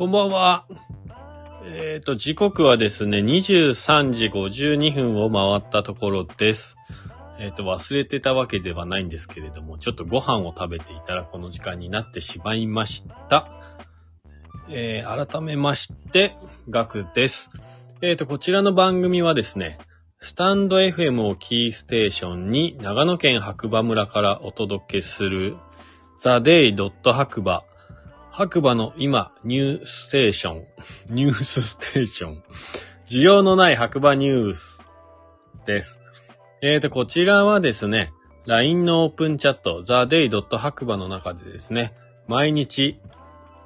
こんばんは。えっ、と、時刻はですね、23時52分を回ったところです。えっ、と、忘れてたわけではないんですけれども、ちょっとご飯を食べていたらこの時間になってしまいました。えー改めまして、ガクです。えっ、と、こちらの番組はですね、スタンド FM をキーステーションに長野県白馬村からお届けするザ・デイ・ドット白馬白馬の今、ニュースステーション。ニュースステーション。需要のない白馬ニュースです。えーと、こちらはですね、LINE のオープンチャット、theday. 白馬の中でですね、毎日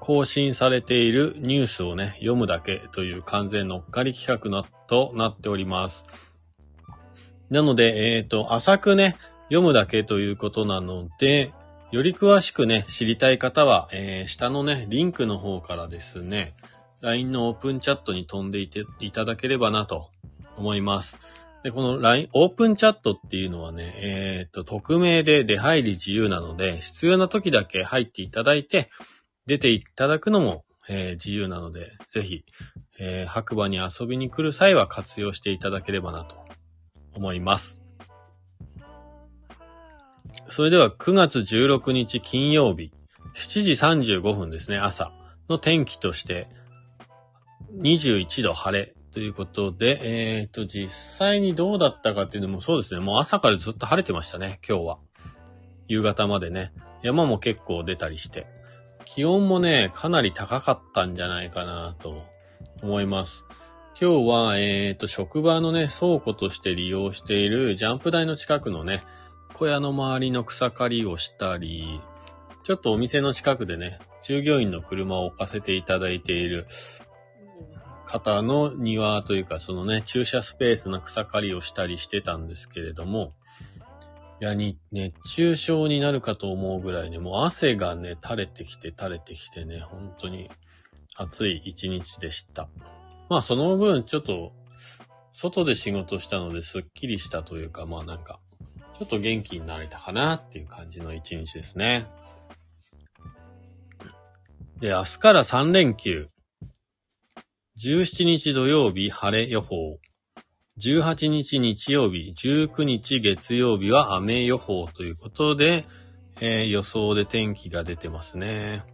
更新されているニュースをね、読むだけという完全乗っかり企画なとなっております。なので、えーと、浅くね、読むだけということなので、より詳しくね、知りたい方は、えー下のね、リンクの方からですね、LINE のオープンチャットに飛んでいていただければなと思います。で、この LINE、オープンチャットっていうのはね、えーっと、匿名で出入り自由なので、必要な時だけ入っていただいて、出ていただくのも、えー自由なので、ぜひ、えー白馬に遊びに来る際は活用していただければなと思います。それでは9月16日金曜日、7時35分ですね、朝の天気として、21度晴れということで、えっ、と、実際にどうだったかっていうのもそうですね、もう朝からずっと晴れてましたね、今日は。夕方までね、山も結構出たりして、気温もね、かなり高かったんじゃないかなと思います。今日は、えっ、と、職場のね、倉庫として利用しているジャンプ台の近くのね、小屋の周りの草刈りをしたり、ちょっとお店の近くでね、従業員の車を置かせていただいている方の庭というか、そのね、駐車スペースの草刈りをしたりしてたんですけれども、いや、に、熱中症になるかと思うぐらいね、もう汗がね、垂れてきて垂れてきてね、本当に暑い一日でした。まあ、その分、ちょっと、外で仕事したのですっきりしたというか、まあなんか、ちょっと元気になれたかなっていう感じの一日ですね。で、明日から3連休。17日土曜日晴れ予報。18日日曜日、19日月曜日は雨予報ということで、えー予想で天気が出てますね。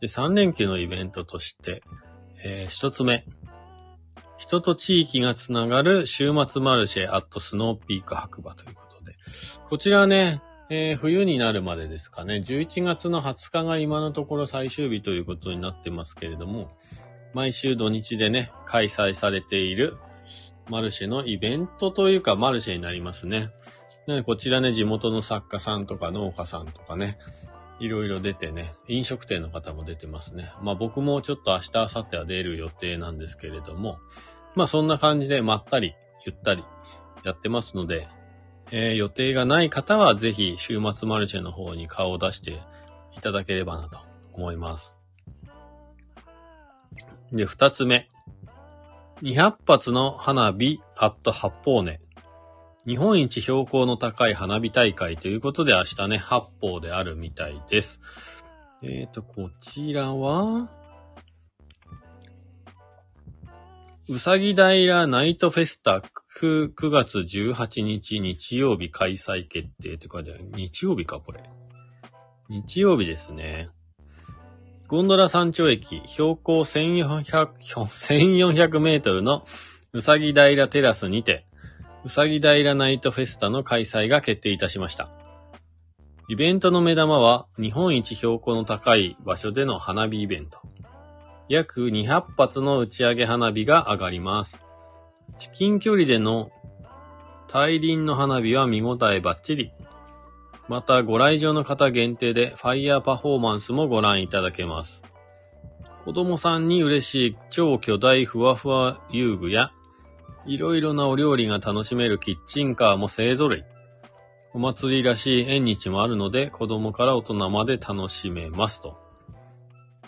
で、3連休のイベントとして、えー一つ目。人と地域がつながる週末マルシェアットスノーピーク白馬ということ。こちらね、えー冬になるまでですかね、11月の20日が今のところ最終日ということになってますけれども、毎週土日でね、開催されているマルシェのイベントというかマルシェになりますね。なのでこちらね、地元の作家さんとか農家さんとかね、いろいろ出てね、飲食店の方も出てますね。まあ僕もちょっと明日、明後日は出る予定なんですけれども、まあそんな感じでまったり、ゆったりやってますので、えー予定がない方はぜひ週末マルシェの方に顔を出していただければなと思います。で、二つ目。200発の花火アット八方根。日本一標高の高い花火大会ということで明日ね、八方であるみたいです。えっ、と、こちらは、うさぎ平ナイトフェスタ 9, 9月18日日曜日開催決定って書いてある。日曜日か、これ。日曜日ですね。ゴンドラ山頂駅、標高1400 1400メートルのうさぎ平テラスにて、うさぎ平ナイトフェスタの開催が決定いたしました。イベントの目玉は、日本一標高の高い場所での花火イベント。約200発の打ち上げ花火が上がります。至近距離での大輪の花火は見応えバッチリ。また、ご来場の方限定でファイヤーパフォーマンスもご覧いただけます。子供さんに嬉しい超巨大ふわふわ遊具や、いろいろなお料理が楽しめるキッチンカーも勢揃い。お祭りらしい縁日もあるので、子供から大人まで楽しめますと。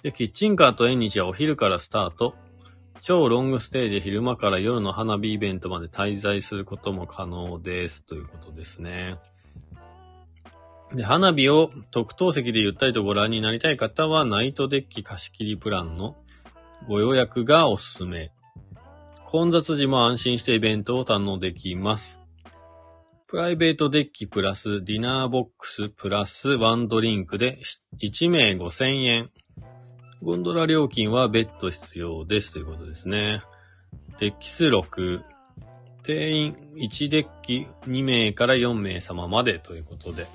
で、キッチンカーと縁日はお昼からスタート。超ロングステイで昼間から夜の花火イベントまで滞在することも可能です。ということですね。で、花火を特等席でゆったりとご覧になりたい方は、ナイトデッキ貸し切りプランのご予約がおすすめ。混雑時も安心してイベントを堪能できます。プライベートデッキプラスディナーボックスプラスワンドリンクで1名5000円。ゴンドラ料金は別途必要ですということですね。デッキ数6。定員1デッキ2名から4名様までということで。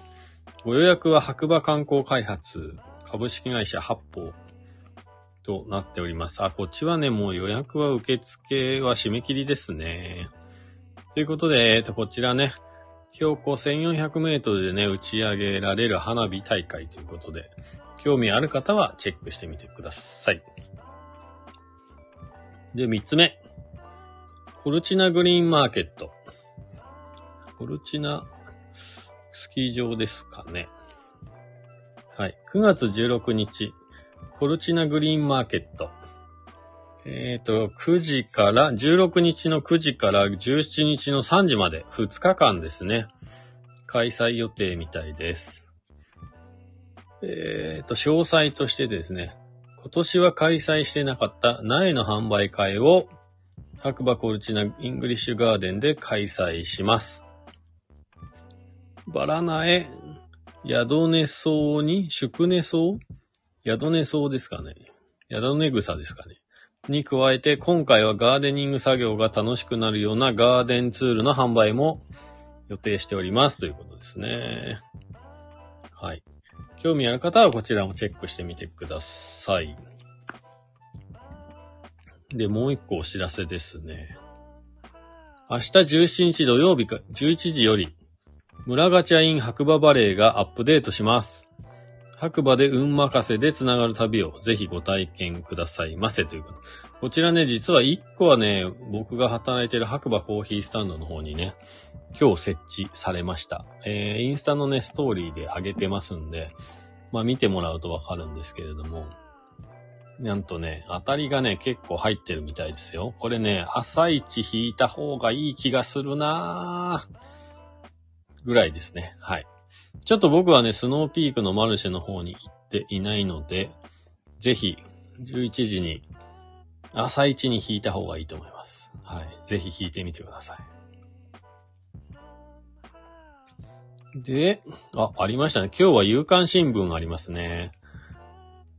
ご予約は白馬観光開発株式会社八方となっております。あ、こっちはね、もう予約は受付は締め切りですね。ということで、えっと、こちらね、標高1400メートルでね、打ち上げられる花火大会ということで、興味ある方はチェックしてみてください。で、三つ目。コルチナグリーンマーケット。コルチナスキー場ですかね。はい。9月16日、コルチナグリーンマーケット。えっ、と、9時から、16日の9時から17日の3時まで、2日間ですね。開催予定みたいです。えっ、と、詳細としてですね、今年は開催してなかった苗の販売会を白馬コルチナイングリッシュガーデンで開催します。バラ苗、宿根草に、宿根草？宿根草ですかね。宿根草ですかね。に加えて、今回はガーデニング作業が楽しくなるようなガーデンツールの販売も予定しておりますということですね。はい。興味ある方はこちらもチェックしてみてください。で、もう一個お知らせですね。明日17日土曜日か11時より、村ガチャイン白馬バレーがアップデートします。白馬で運任せで繋がる旅をぜひご体験くださいませということ。こちらね、実は1個はね、僕が働いてる白馬コーヒースタンドの方にね、今日設置されました。えー、インスタのね、ストーリーで上げてますんで、まあ見てもらうとわかるんですけれども、なんとね、当たりがね、結構入ってるみたいですよ。これね、朝一引いた方がいい気がするなぁ。ぐらいですね。はい。ちょっと僕はね、スノーピークのマルシェの方に行っていないので、ぜひ、11時に、朝一に引いた方がいいと思います。はい。ぜひ引いてみてください。で、あ、ありましたね。今日は夕刊新聞ありますね。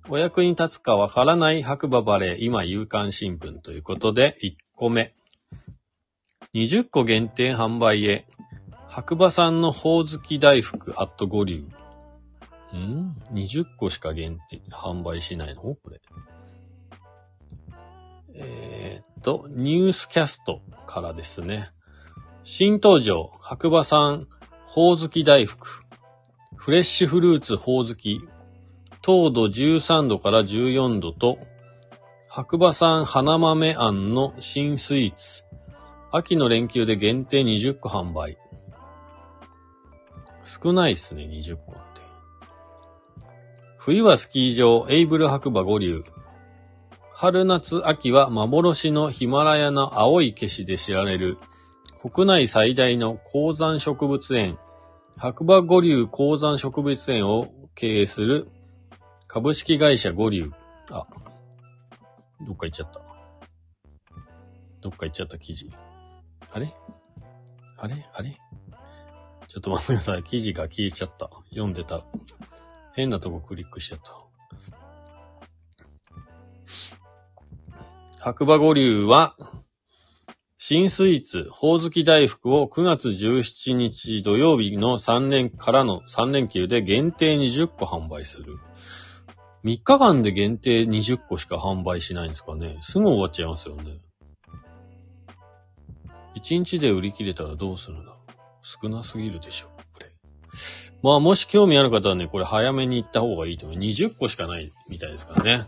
お役に立つかわからない白馬バレー、今夕刊新聞ということで、1個目。20個限定販売へ。白馬産のほおずき大福アット五流。ん ?20 個しか限定、販売しないの？これ。えー、っと、ニュースキャストからですね。新登場、白馬産ほおずき大福。フレッシュフルーツほおずき。糖度13度から14度と、白馬産花豆あんの新スイーツ。秋の連休で限定20個販売。少ないっすね、20個って。冬はスキー場、エイブル白馬五流。春夏秋は幻のヒマラヤの青い消しで知られる、国内最大の高山植物園、白馬五流高山植物園を経営する株式会社五流。あ、どっか行っちゃった。どっか行っちゃった記事。あれ？あれ？あれ？ちょっと待ってください。記事が消えちゃった。読んでた。変なとこクリックしちゃった。白馬五流は、新スイーツ、ほおずき大福を9月17日土曜日の3連からの3連休で限定20個販売する。3日間で限定20個しか販売しないんですかね。すぐ終わっちゃいますよね。1日で売り切れたらどうするんだろう。少なすぎるでしょ、これ。まあ、もし興味ある方はね、これ早めに行った方がいいと思う。20個しかないみたいですからね。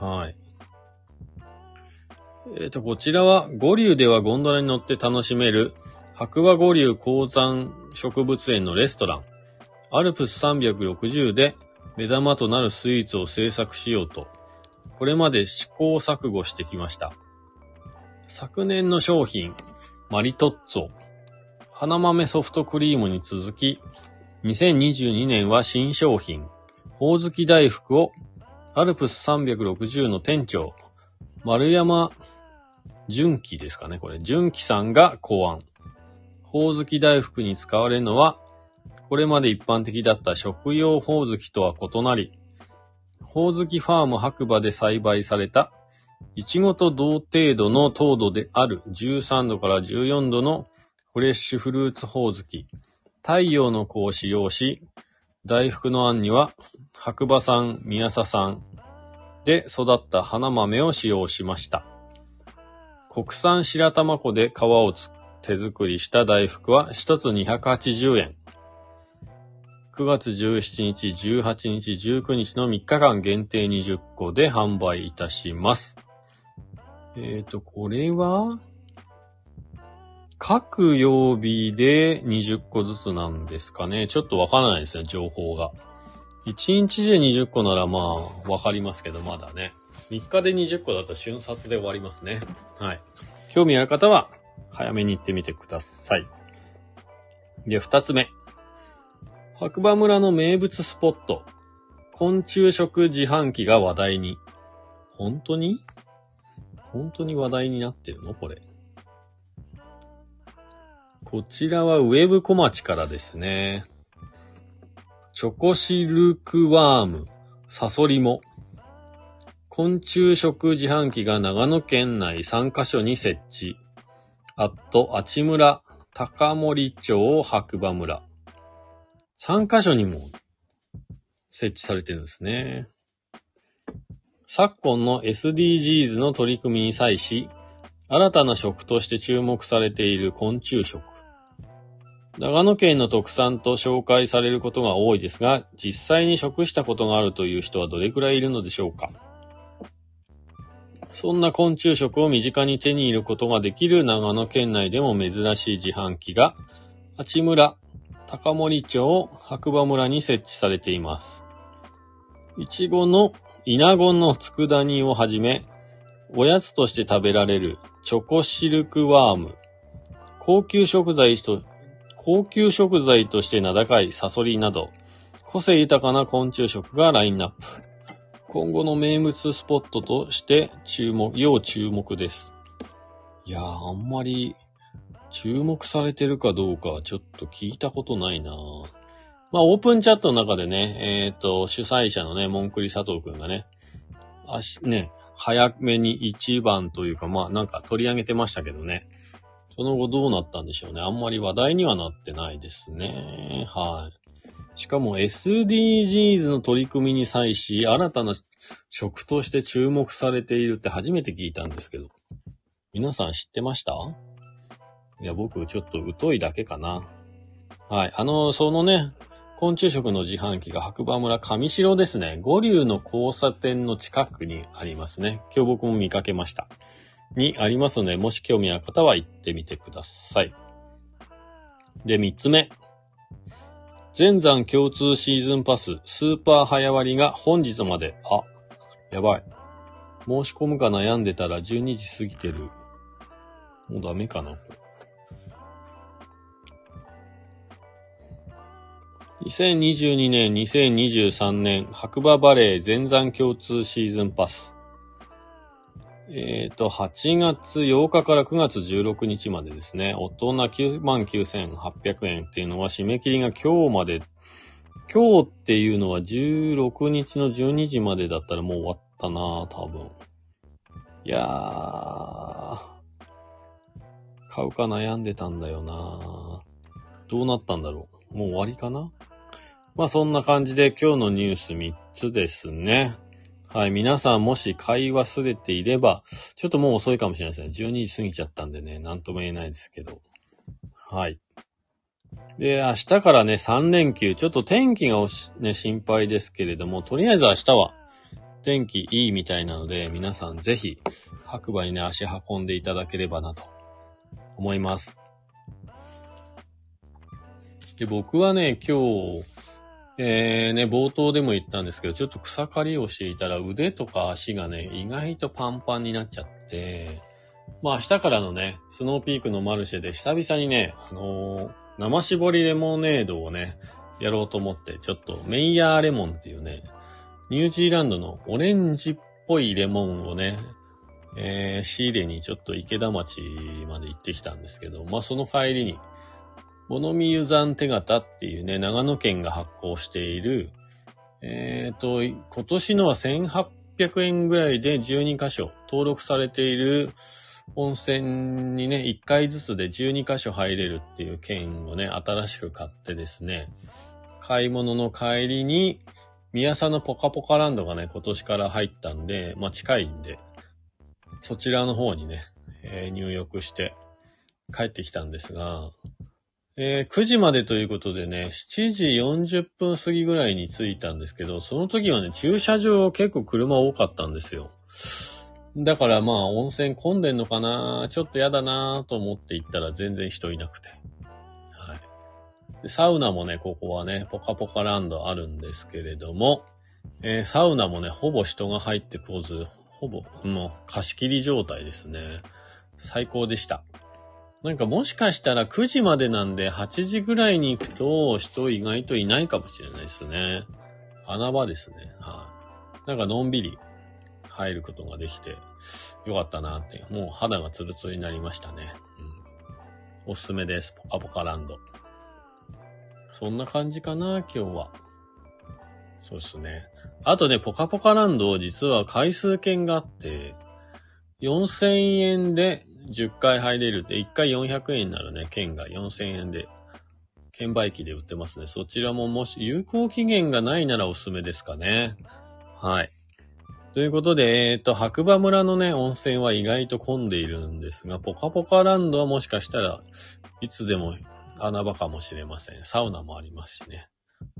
はい。えっ、と、こちらは、五流ではゴンドラに乗って楽しめる、白馬五流鉱山植物園のレストラン、アルプス360で目玉となるスイーツを制作しようと、これまで試行錯誤してきました。昨年の商品、マリトッツォ、花豆ソフトクリームに続き、2022年は新商品、ほおずき大福をアルプス360の店長、丸山純喜ですかね、これ。純喜さんが考案。ほおずき大福に使われるのは、これまで一般的だった食用ほおずきとは異なり、ほおずきファーム白馬で栽培された、いちごと同程度の糖度である13度から14度のフレッシュフルーツほおずき、太陽の子を使用し、大福のあんには、白馬産、宮佐産で育った花豆を使用しました。国産白玉粉で皮を手作りした大福は1つ280円。9月17日、18日、19日の3日間限定20個で販売いたします。えっ、ー、と、これは、各曜日で20個ずつなんですかね。ちょっとわからないですね、情報が。1日で20個ならまあ、わかりますけど、まだね。3日で20個だと瞬殺で終わりますね。はい。興味ある方は、早めに行ってみてください。で、2つ目。白馬村の名物スポット。昆虫食自販機が話題に。本当に？本当に話題になってるの？これ。こちらはウェブ小町からですね。チョコシルクワーム、サソリモ。昆虫食自販機が長野県内3カ所に設置。あっと、あち村、高森町、白馬村。3カ所にも設置されてるんですね。昨今の SDGs の取り組みに際し、新たな食として注目されている昆虫食。長野県の特産と紹介されることが多いですが、実際に食したことがあるという人はどれくらいいるのでしょうか？そんな昆虫食を身近に手に入れることができる長野県内でも珍しい自販機が、八村、高森町、白馬村に設置されています。いちごの稲子の佃煮をはじめ、おやつとして食べられるチョコシルクワーム、高級食材と高級食材として名高いサソリなど、個性豊かな昆虫食がラインナップ。今後の名物スポットとして注目、要注目です。いやー、あんまり注目されてるかどうかちょっと聞いたことないなまあ、オープンチャットの中でね、えっ、ー、と、主催者のね、モンクリ佐藤くんがね、あし、ね、早めに一番というか、まあ、なんか取り上げてましたけどね。その後どうなったんでしょうね。あんまり話題にはなってないですね。はい。しかも SDGs の取り組みに際し、新たな食として注目されているって初めて聞いたんですけど。皆さん知ってました？いや、僕ちょっと疎いだけかな。はい。あの、そのね、昆虫食の自販機が白馬村上城ですね。五流の交差点の近くにありますね。今日僕も見かけました。にありますので、もし興味ある方は行ってみてください。で、三つ目。全山共通シーズンパススーパー早割が本日まで。あ、やばい。申し込むか悩んでたら12時過ぎてる。もうダメかな。2022年、2023年、白馬バレー全山共通シーズンパス。えっ、ー、と、8月8日から9月16日までですね、大人99,800円っていうのは締め切りが今日まで、今日っていうのは16日の12時までだったらもう終わったな多分。いやー、買うか悩んでたんだよな。どうなったんだろう。もう終わりかな。まあそんな感じで今日のニュース3つですね。はい。皆さんもし買い忘れていれば、ちょっともう遅いかもしれないですね。12時過ぎちゃったんでね、なんとも言えないですけど。はい。で、明日からね、3連休、ちょっと天気がね、心配ですけれども、とりあえず明日は天気いいみたいなので、皆さんぜひ白馬にね、足運んでいただければなと思います。で、僕はね、今日、えー、ね、冒頭でも言ったんですけど、ちょっと草刈りをしていたら腕とか足がね、意外とパンパンになっちゃって、まあ明日からのね、スノーピークのマルシェで久々にね、あのー、生搾りレモネードをね、やろうと思って、ちょっとメイヤーレモンっていうね、ニュージーランドのオレンジっぽいレモンをね、えー、仕入れにちょっと池田町まで行ってきたんですけど、まあその帰りに、物見湯山手形っていうね、長野県が発行している、えっ、ー、と、今年のは1800円ぐらいで12箇所登録されている温泉にね、1回ずつで12箇所入れるっていう券をね、新しく買ってですね、買い物の帰りに、宮佐のポカポカランドがね、今年から入ったんで、まあ近いんで、そちらの方にね、えー、入浴して帰ってきたんですが、えー、9時までということでね、7時40分過ぎぐらいに着いたんですけど、その時はね、駐車場結構車多かったんですよ。だからまあ温泉混んでんのかなちょっとやだなと思って行ったら全然人いなくて。はい。サウナもね、ここはね、ポカポカランドあるんですけれども、えー、サウナもね、ほぼ人が入ってこず、ほぼ、もう貸し切り状態ですね。最高でした。なんかもしかしたら9時までなんで8時ぐらいに行くと人意外といないかもしれないですね。穴場ですね。はい、なんかのんびり入ることができてよかったなって。もう肌がツルツルになりましたね。うん。おすすめです。ポカポカランド。そんな感じかな、今日は。そうですね。あとね、ポカポカランド、実は回数券があって、4000円で10回入れるって、1回400円なるね、券が4000円で、券売機で売ってますね。そちらももし有効期限がないならおすすめですかね。はい。ということで、えっ、ー、と、白馬村のね、温泉は意外と混んでいるんですが、ポカポカランドはもしかしたらいつでも穴場かもしれません。サウナもありますしね。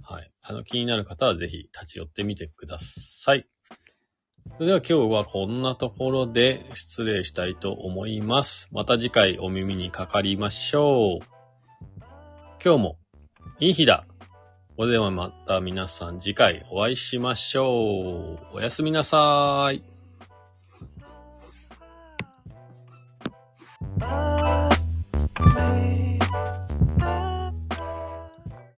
はい。あの、気になる方はぜひ立ち寄ってみてください。それでは今日はこんなところで失礼したいと思います。また次回お耳にかかりましょう。今日もいい日だ。それではまた皆さん次回お会いしましょう。おやすみなさーい。